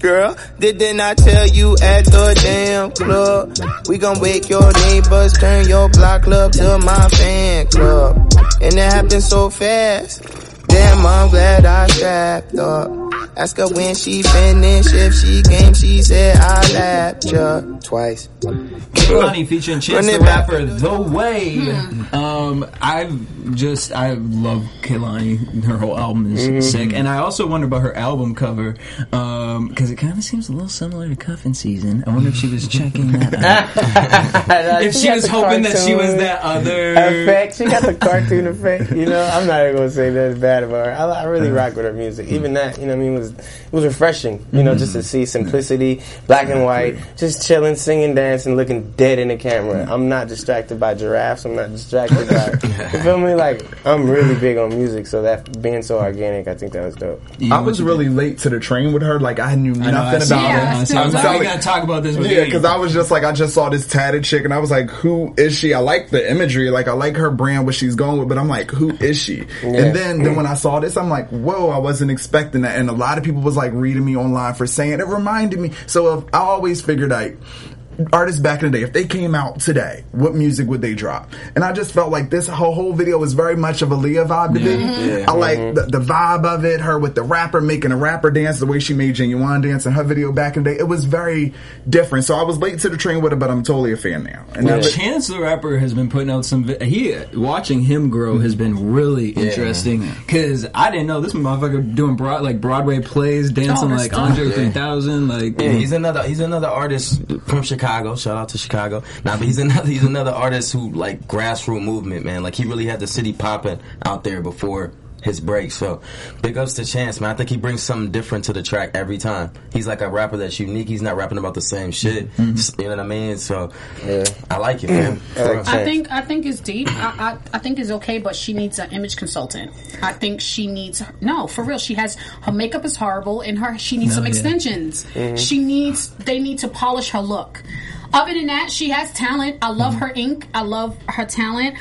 Girl, didn't I tell you at the damn club? We gon' wake your neighbors, turn your block club to my fan club. And it happened so fast. Damn, I'm glad I strapped up. Ask her when she finished, if she came, she said I lapped ya twice. Kehlani featuring Chance the. Rapper, The Way. Um, I've just, I love Kehlani. Her whole album is mm-hmm. sick. And I also wonder about her album cover um, because it kind of seems a little similar to Cuffin Season. I wonder if she was checking that out. if she got was hoping that she was that other. effect. She got the cartoon effect. You know, I'm not even gonna say that's bad about her. I, I really uh. rock with her music. Even that, you know, what I mean, was it was refreshing. You know, just to mm-hmm. see simplicity, black and white, just chilling, singing, dancing, looking dead in the camera. I'm not distracted by giraffes. I'm not distracted by. You feel me? Like I'm really big on music, so that being so organic, I think that was dope. I was really late to the train with her. Like I knew I know, I nothing see about it. Yeah, I her. see it. I I'm was like, telling- we gotta talk about this with Yeah, because I was just like, I just saw this tatted chick, and I was like, who is she? I like the imagery, like I like her brand, what she's going with, but I'm like, who is she? And then, then when I saw this, I'm like, whoa, I wasn't expecting that. And a lot of people was like reading me online for saying it reminded me. So if, I always figured like. Artists back in the day, if they came out today, what music would they drop? And I just felt like this whole whole video was very much of Aaliyah vibe to me. Mm-hmm. I like mm-hmm. the, the vibe of it, her with the rapper making a rapper dance, the way she made Ginuwine dance in her video back in the day. It was very different. So I was late to the train with it, but I'm totally a fan now. And Well, Chance the Rapper has been putting out some. vi- He watching him grow has been really interesting because I didn't know this motherfucker doing broad like Broadway plays, dancing like Andre dope. three thousand. Like Yeah, mm. he's another he's another artist from Chicago. Shout out to Chicago. Nah, but he's another he's another artist who like grassroots movement, man. Like he really had the city popping out there before his break. So big ups to Chance, man. I think he brings something different to the track every time. He's like a rapper that's unique. He's not rapping about the same shit. Mm-hmm. You know what I mean? So Yeah. I like it, man. I I think I think it's deep. I, I I think it's okay, but she needs an image consultant. I think she needs no for real. She has her makeup is horrible, and her she needs No, some yeah. extensions. Mm-hmm. She needs they need to polish her look. Other than that, she has talent. I love mm-hmm. her ink. I love her talent.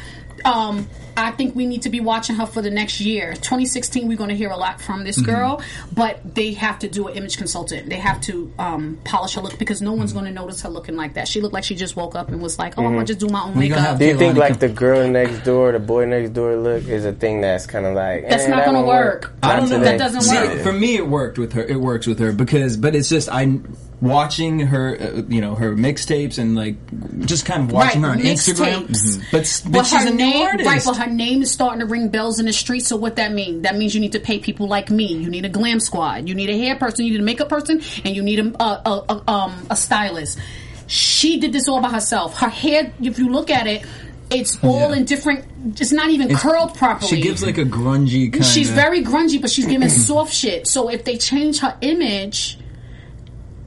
Um, I think we need to be watching her for the next year. 2016, we're going to hear a lot from this girl, but they have to do an image consultant. They have to um, polish her look because no one's going to notice her looking like that. She looked like she just woke up and was like, "Oh, I'm gonna just do my own We makeup." have Do you think like the girl next door, the boy next door look is a thing that's kind of like That's eh, not that gonna won't work. I don't know. today. That doesn't See, work. For me, it worked with her. It works with her because, but it's just I watching her, uh, you know, her mixtapes and like just kind of watching Right, her on Instagram. mixtapes. But but But she's a new name, artist. right? But her name is starting to ring bells in the street. So what that mean? That means you need to pay people like me. You need a glam squad. You need a hair person. You need a makeup person, and you need a a, a, a, um, a stylist. She did this all by herself. Her hair, if you look at it. it's all Yeah. in different. It's not even curled properly. She gives like a grungy kind. She's very grungy, but she's giving soft shit. So if they change her image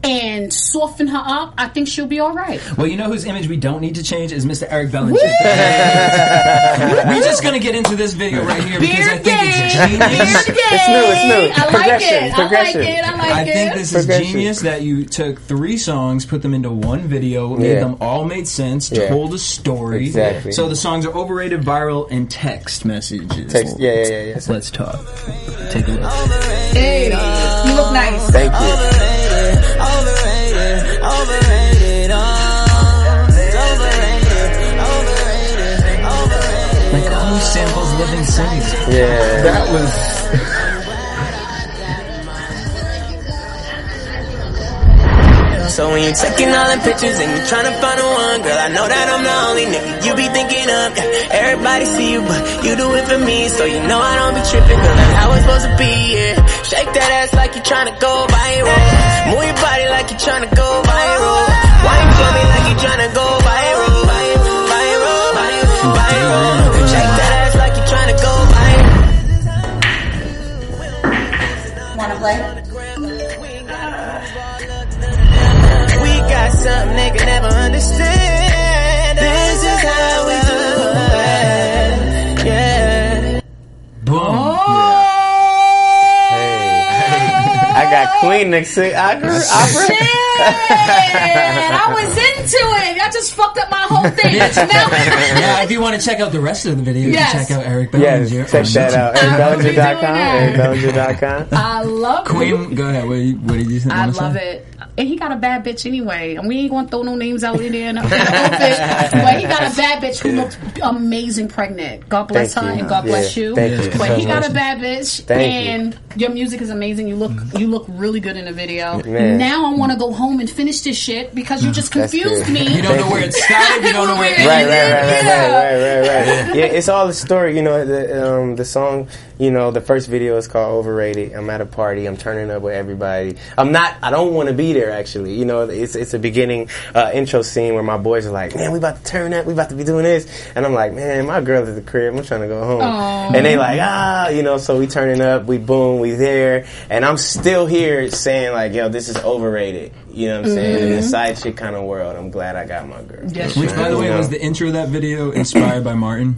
and soften her up, I think she'll be all right. Well, you know whose image we don't need to change is Mr. Eric Bellinger. We're just gonna get into this video right here because I Beard think it's genius. Beard! It's new, it's new. I like Progression, it. I like it. I like I it. I think this is genius that you took three songs, put them into one video, made Yeah. them all made sense, Yeah. told a story. Exactly. So the songs are overrated, viral, and text messages. Text, yeah, yeah, yeah, yeah. Let's talk. Take a look. Hey, you look nice. Thank you. Like who samples Living Cities? Yeah. That was So when you're taking all them pictures and you're trying to find the one, girl, I know that I'm the only nigga you be thinking of. Yeah, everybody see you, but you do it for me, so you know I don't be tripping, girl. That's how it's supposed to be. Yeah, shake that ass like you trying to go viral. Move your body like you trying to go viral. Wine for me like you trying to go viral. Viral, viral, viral, viral. Shake that ass like you trying to go viral. Wanna play? Something they can never understand. This is how we do it. Yeah. Boom. Oh. Hey. I got Queen next to opera. opera. Shit! I was into it. I just fucked up my whole thing. Now, Now, if you want to check out the rest of the video, Yes. you can check out Eric Bellinger. Yes, check on that out. I'll be doing EricBellinger.com. EricBellinger.com. I love it. Queen, go ahead. What, you- what did you think? I love it. And he got a bad bitch anyway. And we ain't gonna throw no names out in there. No, no. But he got a bad bitch who looked amazing pregnant. God bless Thank her you. and God bless you. thank you. But he got a bad bitch Thank you. and your music is amazing. You look you look really good in the video. Man. Now I wanna go home and finish this shit because you just confused me. You don't know where it started. You don't know where it right, ended. right, right, right, Yeah. right, right, right, right. Yeah, it's all the story. You know, the um, the song. You know, the first video is called "Overrated." I'm at a party. I'm turning up with everybody. I'm not. I don't want to be there. Actually, you know, it's it's a beginning uh, intro scene where my boys are like, "Man, we about to turn up. We about to be doing this," and I'm like, "Man, my girl's at the crib. I'm trying to go home." Aw. And they like, ah, you know. So we turning up. We boom. We there, and I'm still here saying like, "Yo, this is overrated." You know what I'm saying? In the side chick kind of world, I'm glad I got my girl. Yes, Which, by the way, know? was the intro of that video inspired by Martin.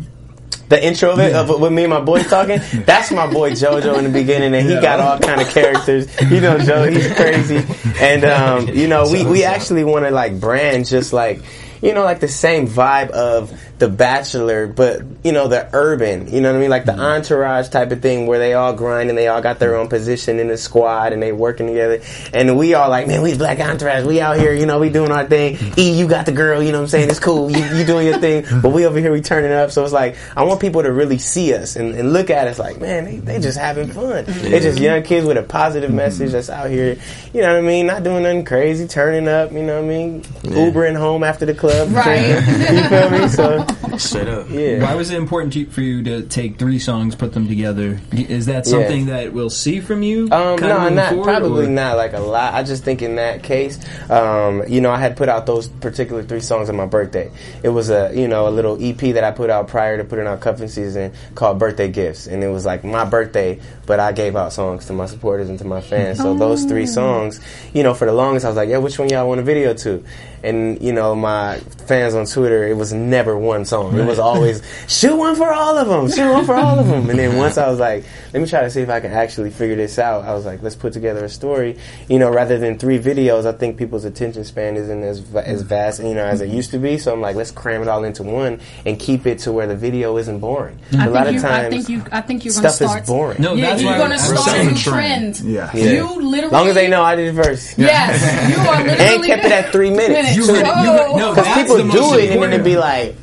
The intro of it, of with me and my boy talking, that's my boy JoJo in the beginning, and he got all kind of characters. You know, Joe, he's crazy, and um, you know, we we actually want to like brand just like. You know, like the same vibe of The Bachelor, but you know, the urban. You know what I mean, like the mm-hmm. entourage type of thing, where they all grind and they all got their mm-hmm. own position in the squad and they working together. And we all like, man, we black entourage. We out here, you know, we doing our thing. E, you got the girl. You know what I'm saying? It's cool. You, you doing your thing, mm-hmm. but we over here, we turning up. So it's like I want people to really see us and, and look at us like, man, they, they just having fun. They just young kids with a positive message that's out here. You know what I mean? Not doing nothing crazy, turning up. You know what I mean? Ubering home after the club. Right. you feel me? So Straight up. yeah. Why was it important to, for you to take three songs, put them together? Is that Yeah. something that we'll see from you? Um, no, not forward, probably or- not like a lot. I just think in that case, um, you know, I had put out those particular three songs on my birthday. It was a you know a little EP that I put out prior to putting out cuffing season called Birthday Gifts, and it was like my birthday, but I gave out songs to my supporters and to my fans. So those three oh. songs, you know, for the longest I was like, yeah, which one y'all want a video to? And you know, my fans on Twitter, it was never one song. It was always shoot one for all of them, shoot one for all of them. And then once I was like, let me try to see if I can actually figure this out. I was like, let's put together a story. You know, rather than three videos, I think people's attention span isn't as va- as vast, you know, as it used to be. So I'm like, let's cram it all into one and keep it to where the video isn't boring. A lot of times, I think you. I think you're gonna stuff start. is boring. No, Yeah, that's you're gonna start a a trend. trend. Yeah. Yeah. You literally. long as they know I did it first. Yes, you are literally. And kept it at three minutes. You too. heard it. You heard, no, Because people do most it and then it'd be like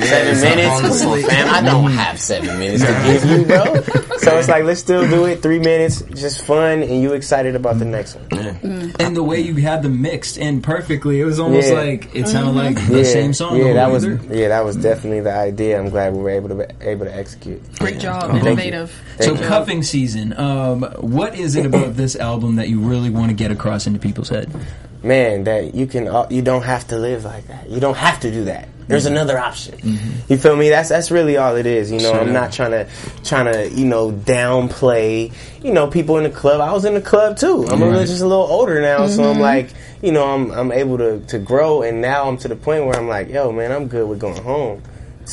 seven minutes. Come on, fam. I don't have seven minutes to give you, bro. So it's like let's still do it. Three minutes, just fun, and you excited about the next one. and the way you had them mixed in perfectly, it was almost Yeah. like it sounded like the yeah, same song. Yeah, that was way through. yeah, that was definitely the idea. I'm glad we were able to be, able to execute. Great job, Thank you. innovative. So you. cuffing season. Um, what is it about this album that you really want to get across into people's head? man, that you can, uh, you don't have to live like that. You don't have to do that. There's mm-hmm. another option. Mm-hmm. You feel me? That's that's really all it is. You know, I'm not trying to trying to you know downplay. You know, people in the club. I was in the club too. I'm a little, just a little older now, so I'm mm-hmm. like, you know, I'm I'm able to to grow, and now I'm to the point where I'm like, yo, man, I'm good with going home.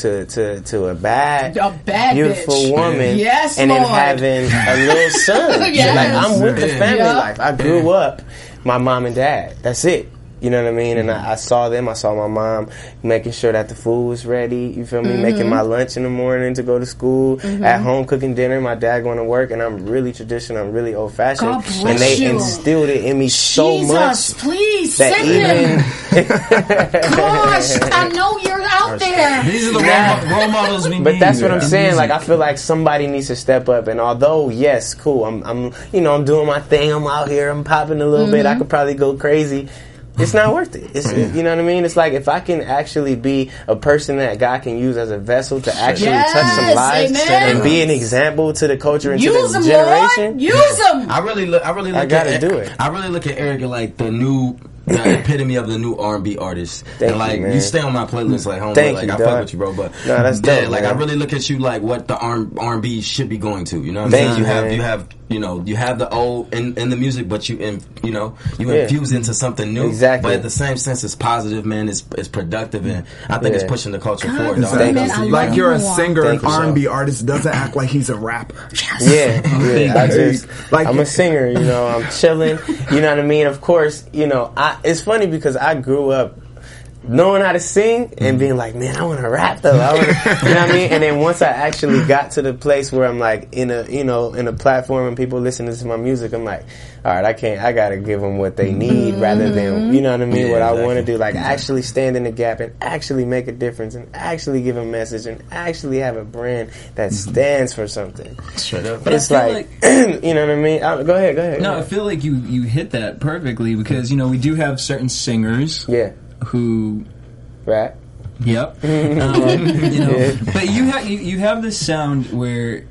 To, to, to a bad, A bad beautiful bitch. woman, Yes, and then having a little son. Yes. Like I'm with the family Yeah. life. I grew up, my mom and dad. That's it. You know what I mean? And I, mm-hmm. I saw them. I saw my mom making sure that the food was ready. You feel me? Making mm-hmm. my lunch in the morning to go to school. Mm-hmm. At home cooking dinner. My dad going to work. And I'm really traditional. I'm really old fashioned. God bless And they you. instilled it in me so Jesus, much please that send even. Gosh, I know you're out there. These are the Yeah. role, models we need. But that's what I'm saying. Like I feel like somebody needs to step up. And although yes, cool, I'm, I'm, you know, I'm doing my thing. I'm out here. I'm popping a little bit. I Mm-hmm. could probably go crazy. It's not worth it. It's you know what I mean. It's like if I can actually be a person that God can use as a vessel to actually Yes, touch some lives amen. and be an example to the culture and to Use the them, generation. Lord. Use them. I really look. I really look I gotta at, do it. I really look at Erica like the new. The epitome of the new R and B artist, Thank and like you, man. stay on my playlist, like homeboy. Thank like you, I dog. fuck with you, bro. But No, that's yeah, dope, like man. I really look at you like what the R and B should be going to. You know, what I'm saying? you, have man. you have you know you have the old in, in the music, but you in, you know you Yeah. infuse into something new. Exactly. But at the same sense, it's positive, man. It's it's productive, and I think it's pushing the culture God, forward. dog. Thank you. I love Like you're a singer, an Thank you, R&B artist doesn't act like he's a rapper. Yeah, yeah. I just, Like- I'm a singer. You know, I'm chilling. You know what I mean? Of course, you know. I, it's funny because I grew up knowing how to sing and being like, man, I want to rap though. I wanna, you know what I mean? And then once I actually got to the place where I'm like in a, you know, in a platform and people listening to my music, I'm like, all right, I can't. I gotta give them what they need rather than, you know what I mean? Yeah, what I want to do, like actually stand in the gap and actually make a difference and actually give a message and actually have a brand that stands for something. Straight up. But It's feel like, you know what I mean? Uh, go ahead, go ahead. No, I feel like you you hit that perfectly because you know we do have certain singers yeah, who right. Yep. Um, you know, but you have you, you have this sound where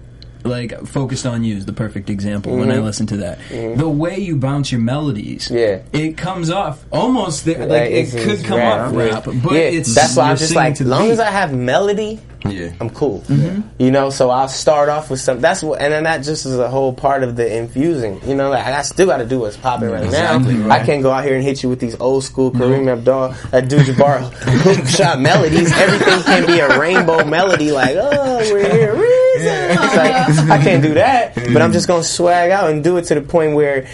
like focused on you is the perfect example when I listen to that. The way you bounce your melodies, Mm-hmm. Yeah. it comes off almost there, like, Like, it could come rap, off rap, but yeah, it's that's why I'm just like, the long beat. as I have melody, Yeah. I'm cool. Mm-hmm. You know, so I'll start off with some. That's what, and then that just is a whole part of the infusing. You know, like I still got to do what's popping right Exactly, now. right. I can't go out here and hit you with these old school mm-hmm. Kareem Abdul, Abdul Jabbar hook shot melodies. Everything can be a rainbow melody, like oh, we're here. reason." It's like, I can't do that, but I'm mm. just gonna swag out and do it to the point where.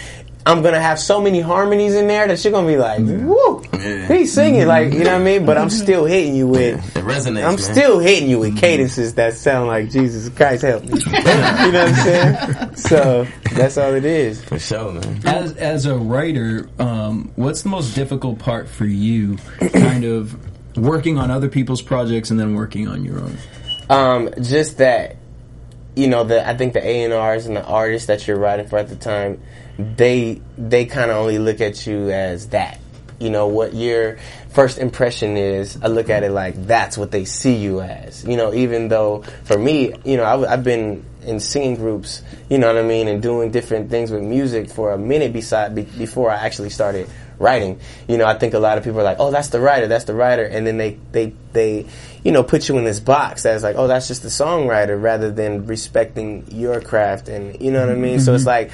I'm gonna have so many harmonies in there that you're gonna be like, "Woo, Yeah. he's singing like you know what I mean." But I'm still hitting you with It resonates. I'm man. still hitting you with cadences that sound like Jesus Christ help me. you know what I'm saying? So that's all it is. for sure, man. as as a writer, um, what's the most difficult part for you, kind of working on other people's projects and then working on your own? Um, just that, you know, the I think the A and R's and the artists that you're writing for at the time, they they kind of only look at you as that. You know what your first impression is. I look at it like that's what they see you as. You know, even though for me, you know, I, have been in singing groups. You know what I mean, and doing different things with music for a minute beside be, before I actually started writing. You know, I think a lot of people are like, "Oh, that's the writer, that's the writer," and then they they they you know put you in this box that's like, "Oh, that's just the songwriter," rather than respecting your craft and you know what I mean. So it's mm-hmm. like.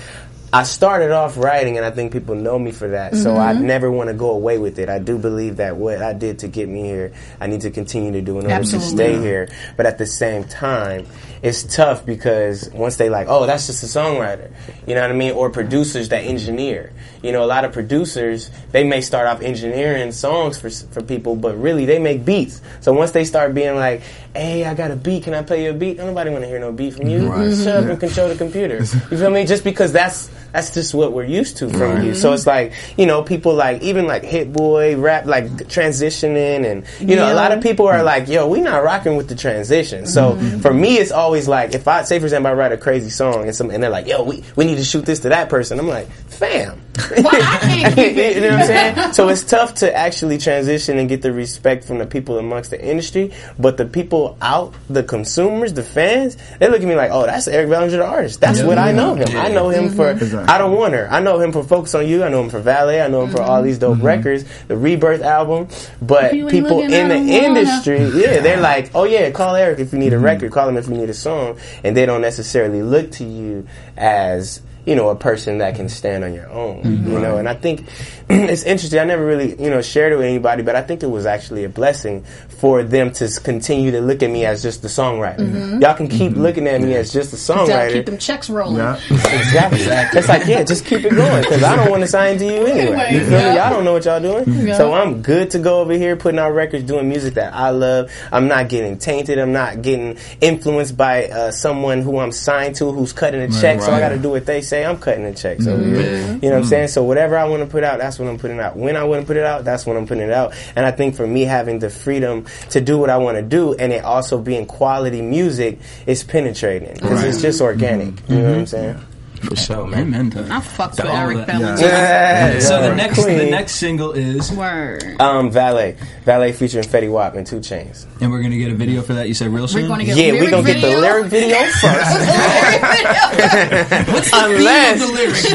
I started off writing, and I think people know me for that. So I mm-hmm. never want to go away with it. I do believe that what I did to get me here, I need to continue to do in order Absolutely. to stay here. But at the same time, it's tough because once they like, oh, that's just a songwriter, you know what I mean? Or producers that engineer. You know, a lot of producers they may start off engineering songs for for people, but really they make beats. So once they start being like, hey, I got a beat, can I play you a beat? Nobody want to hear no beat from you. Shut up and control the computer. You feel me? Just because that's that's just what we're used to from you. So it's like, you know, people like even like Hit Boy, rap like transitioning and you know, a lot of people are like, yo, we not rocking with the transition. So mm-hmm. Mm-hmm. for me it's always like if I say for example I write a crazy song and some and they're like, yo, we, we need to shoot this to that person, I'm like, fam. Well, I can't keep it. you know what I'm saying? So it's tough to actually transition and get the respect from the people amongst the industry, but the people out, the consumers, the fans, they look at me like, oh, that's Eric Bellinger, the artist. That's what I know him. I know him mm-hmm. for I Don't Want Her. I know him for Focus on You. I know him for Valet. I know him for all these dope mm-hmm. records, the Rebirth album. But people in the industry, yeah, they're like, oh yeah, call Eric if you need a mm-hmm. record, call him if you need a song, and they don't necessarily look to you as you know a person that can stand on your own, you mm-hmm. know. And I think it's interesting. I never really you know shared it with anybody, but I think it was actually a blessing for them to continue to look at me as just the songwriter. Mm-hmm. Y'all can keep mm-hmm. looking at me as just a Gotta songwriter. keep them checks rolling. Yeah. Exactly. exactly. It's like, yeah, just keep it going because I don't want to sign to you anyway. Anyway, You feel yeah. me? Y'all don't know what y'all doing. Yeah. So I'm good to go over here putting out records, doing music that I love. I'm not getting tainted. I'm not getting influenced by uh, someone who I'm signed to who's cutting a check. So I got to do what they say. I'm cutting a check. So Mm-hmm. you know what I'm saying? So whatever I want to put out, that's what I'm putting out. When I want to put it out, that's when I'm putting it out. And I think for me having the freedom to do what I want to do and it also being quality music is penetrating because it's just organic. You know what I'm saying? For sure, man. Amen to. I fucked To with all Eric that. Bellinger. Yeah. So the Yeah. next the next single is, Word. Um, Valet. Valet featuring Fetty Wap and Two Chainz. and we're gonna get a video for that. You said real soon. We're gonna get Yeah, a we lyric gonna get the video. lyric video first. What's the Unless- theme of the lyric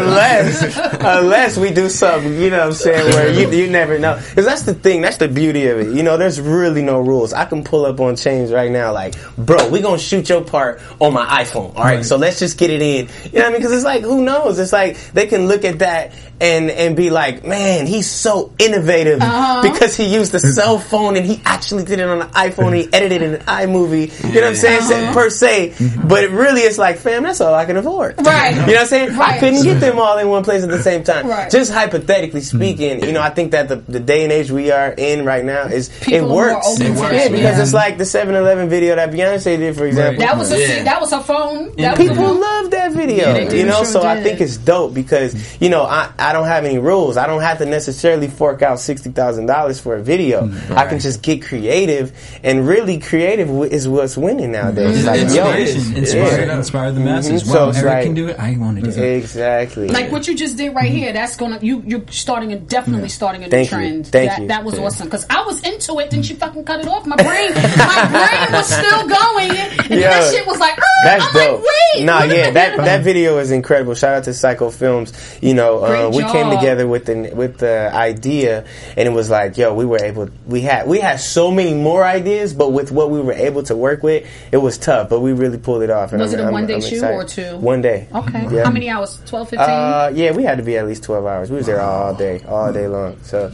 unless, unless we do something, you know what I'm saying, where you, you never know. Because that's the thing, that's the beauty of it. You know, there's really no rules. I can pull up on Chainz right now, like, bro, we gonna shoot your part on my iPhone, alright? Right. So let's just get it in. You know what I mean? Because it's like, who knows? It's like, they can look at that and, and be like, man, he's so innovative uh-huh. because he used the cell phone and he actually did it on an iPhone and he edited it in an iMovie. You know what I'm saying? So- Per se. But it really is like, fam, that's all I can afford. Right. You know what I'm saying? I couldn't get them all in one place at the same time. Right. Just hypothetically speaking, you know, I think that the, the day and age we are in right now is People it works. It works, yeah, that. because yeah. it's like the 7-Eleven video that Beyonce did, for example. That was a Yeah. that was her phone. That People a love that video, they do, you know. sure so I think it's dope because you know I, I don't have any rules. I don't have to necessarily fork out sixty thousand dollars for a video. I can just get creative, and really creative is what's winning nowadays. It's like, yo, Inspiration, inspire, yeah. inspire the masses. Mhm. Wow, So it's Eric like- can do it. I want to do it. exactly. Like what you just did right here, that's gonna you you're starting a definitely starting a new Thank you. trend. Thank that, you. that was awesome because I was into it, then she fucking cut it off. My brain, my brain was still going, and then that shit was like, "Ah," That's I'm dope. like, wait, nah, yeah, that that video is incredible. Shout out to Psycho Films. You know, uh, we came together with the with the idea, and it was like, yo, we were able. We had we had so many more ideas, but with what we were able to work with, it was tough. But we really pulled it off. And Was I'm- it a I'm- one-day I'm shoot excited. or two? One day. Okay, Yeah. how many hours? 12, 15? Uh, yeah, we had to be at least twelve hours. We was there all day, all day long. So,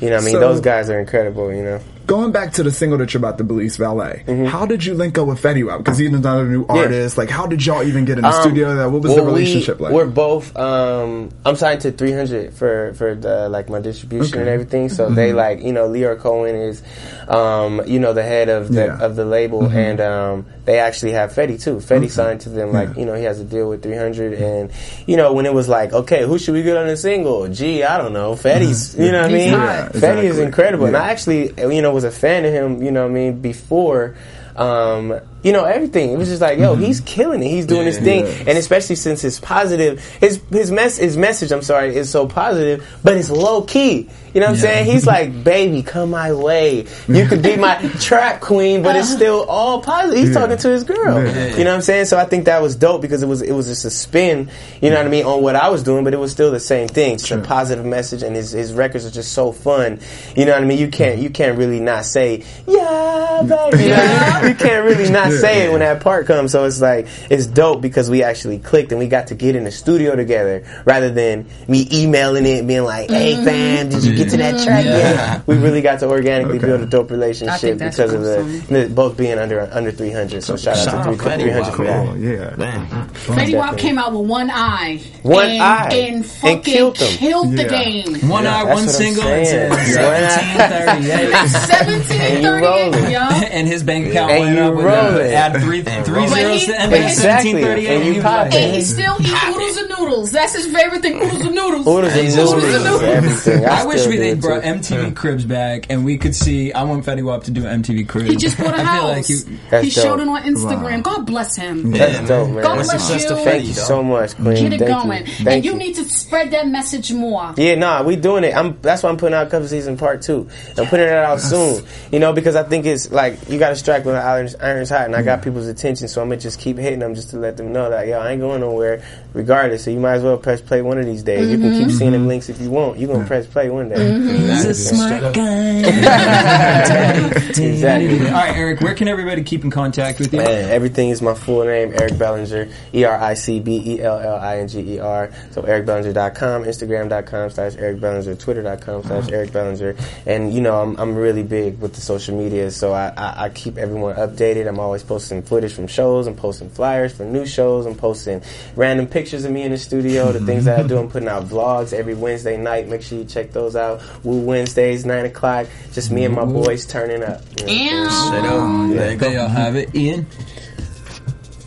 you know, I mean, So- those guys are incredible. You know. Going back to the single that you're about to release, Valet. How did you link up with Fetty Wap? Because he's another new artist. Like, how did y'all even get in the Um, studio? That what was the well, we- relationship like? We're both. Um, I'm signed to 300 for for the, like my distribution and everything. So Mm-hmm. they like you know Lyor Cohen is, um, you know the head of the Yeah. Mm-hmm. of the label, and um, they actually have Fetty too. Fetty signed to them like Yeah. you know he has a deal with 300, and you know when it was like okay who should we get on the single? Gee, I don't know. Fetty's you know what I mean. hot. Yeah, Fetty is incredible, and I actually you know was a fan of him. You know what I mean before. Um, you know everything. It was just like, yo, he's killing it. He's doing his thing, Yes. and especially since his positive, his his mess, his message. I'm sorry, is so positive, but it's low key. You know what I'm saying? He's like, baby, come my way. You could be my trap queen, but it's still all positive. He's Yeah. talking to his girl. Yeah. You know what I'm saying? So I think that was dope because it was it was just a spin. You know what I mean on what I was doing, but it was still the same thing. Just a positive message, and his his records are just so fun. You know what I mean? You can't you can't really not say yeah, baby. You, know, you, you can't really not say it when that part comes. So it's like it's dope because we actually clicked and we got to get in the studio together rather than me emailing it and being like, "Hey mm-hmm. fam, did you get to that mm-hmm. track yet?" We really got to organically Okay. build a dope relationship think that's because of the, the both being under under 300. So shout, Shout out out to 300 Fetty for that. Cool, yeah. Man. Fetty Wap came out with one eye, One and, eye. and And fucking killed killed, them. the Yeah. game. One eye, one single, saying. and One eye. 1738. Seventeen And you rolling. thirty-eight, y'all. and his bank account And went you up with it. Add three, And three roll. Zeros to end but at he- Exactly. And you pop it. And he still eats oodles and noodles. That's his favorite thing. Oodles and noodles. Oodles and Oodles noodles, and noodles. everything. I wish we do they brought too. MTV Cribs back and we could see. I want Fetty Wap to do MTV Cribs. He just bought a I house. like you, he showed it on Instagram. God bless him. That's Yeah, dope, man. man. God That's bless success to you. Thank you so much, Queen. Get it Thank going. You. and Thank you, need to spread that message more. Yeah, nah, we doing it. I'm. That's why I'm putting out cuffing season part two. I'm putting it out soon. You know, because I think it's like you got to strike when the iron's, iron's hot, and I got mm. people's attention, so I'm gonna just keep hitting them just to let them know that yo, I ain't going nowhere, regardless. So you might as well press play one of these days. You can keep mm-hmm. seeing them links if you want. You're gonna press play one day. Mm-hmm. He's a smart guy. Exactly. All right, Eric, where can everybody keep in contact with you? Man, everything is my full name, Eric Bellinger, E R I C B E L L I N G E R. So ericbellinger.com, Instagram.com slash Eric Bellinger, Twitter.com slash uh-huh. Eric Bellinger. And, you know, I'm, I'm really big with the social media, so I, I, I keep everyone updated. I'm always posting footage from shows, I'm posting flyers for new shows, I'm posting random pictures of me in the studio, the things that I do. I'm putting out vlogs every Wednesday night. Make sure you check those out. Woo Wednesdays, 9 o'clock. Just me and my boys turning up. You know what I'm saying? Ew. Straight up. There you go. They all have it. Ian?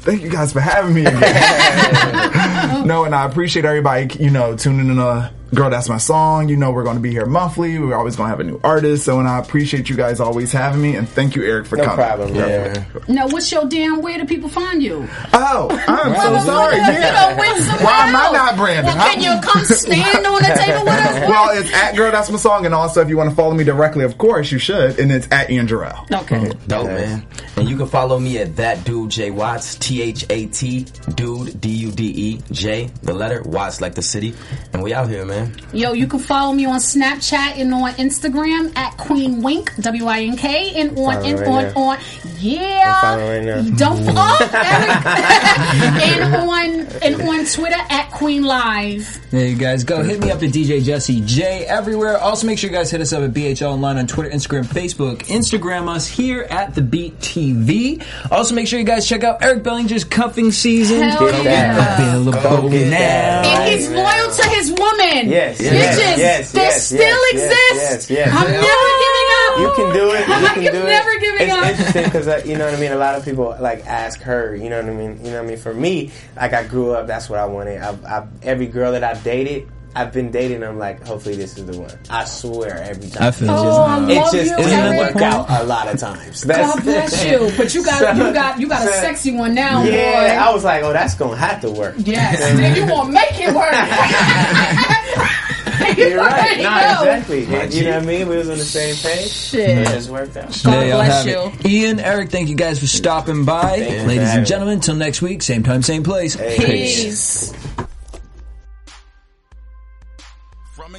Thank you guys for having me again. no, and I appreciate everybody, you know, tuning in. Uh, Girl, that's my song. You know, we're going to be here monthly. We're always going to have a new artist. So, and I appreciate you guys always having me. And thank you, Eric, for No coming. problem, Yeah, man. man. Now, what's your damn? Where do people find you? Oh, I'm Well, so sorry. You know, Yeah. win somewhere Why am I not branded? Well, can you come stand on the table with us? well, it's at Girl, That's My Song. And also, if you want to follow me directly, of course, you should. And it's at Ian Jarrell. okay. Dope, man. And you can follow me at that dude J Watts, T H A T, dude, D U D E, J, the letter, Watts like the city. And we out here, man. Yo, you can follow me on Snapchat and on Instagram at Queen Wink, W I N K, and on and right on now. on yeah. I'm right. Don't oh, Eric. and on and on Twitter at Queen Live. There you guys go. Hit me up at DJ Jesse J everywhere. Also, make sure you guys hit us up at BHL Online on Twitter, Instagram, Facebook. Instagram us here at the Beat TV. Also, make sure you guys check out Eric Bellinger's cuffing season. Hell yeah. Available Go get now. And he's loyal to his woman. Yes, Bitches, yes, yes, they yes, still yes, exist. yes, yes, yes. I'm never giving up. You can do it. You I can am do it. never giving it's up. interesting because uh, you know what I mean. A lot of people like ask her. You know what I mean. You know what I mean. For me, like I grew up. That's what I wanted. I've, I've, every girl that I've dated. I've been dating them like hopefully this is the one. I swear every time. I feel it just, oh, it just you, doesn't Eric. work out a lot of times. That's- God bless you. But you got you got you got a sexy one now, Yeah, boy. I was like, oh, that's gonna have to work. Yes, then you gonna make it work. you You're right. already Nah, know. exactly. You know what I mean? We was on the same page. Shit. It just worked out. God There bless you. it. Ian, Eric, thank you guys for stopping by. Thank Ladies and gentlemen, until next week, same time, same place. Peace. From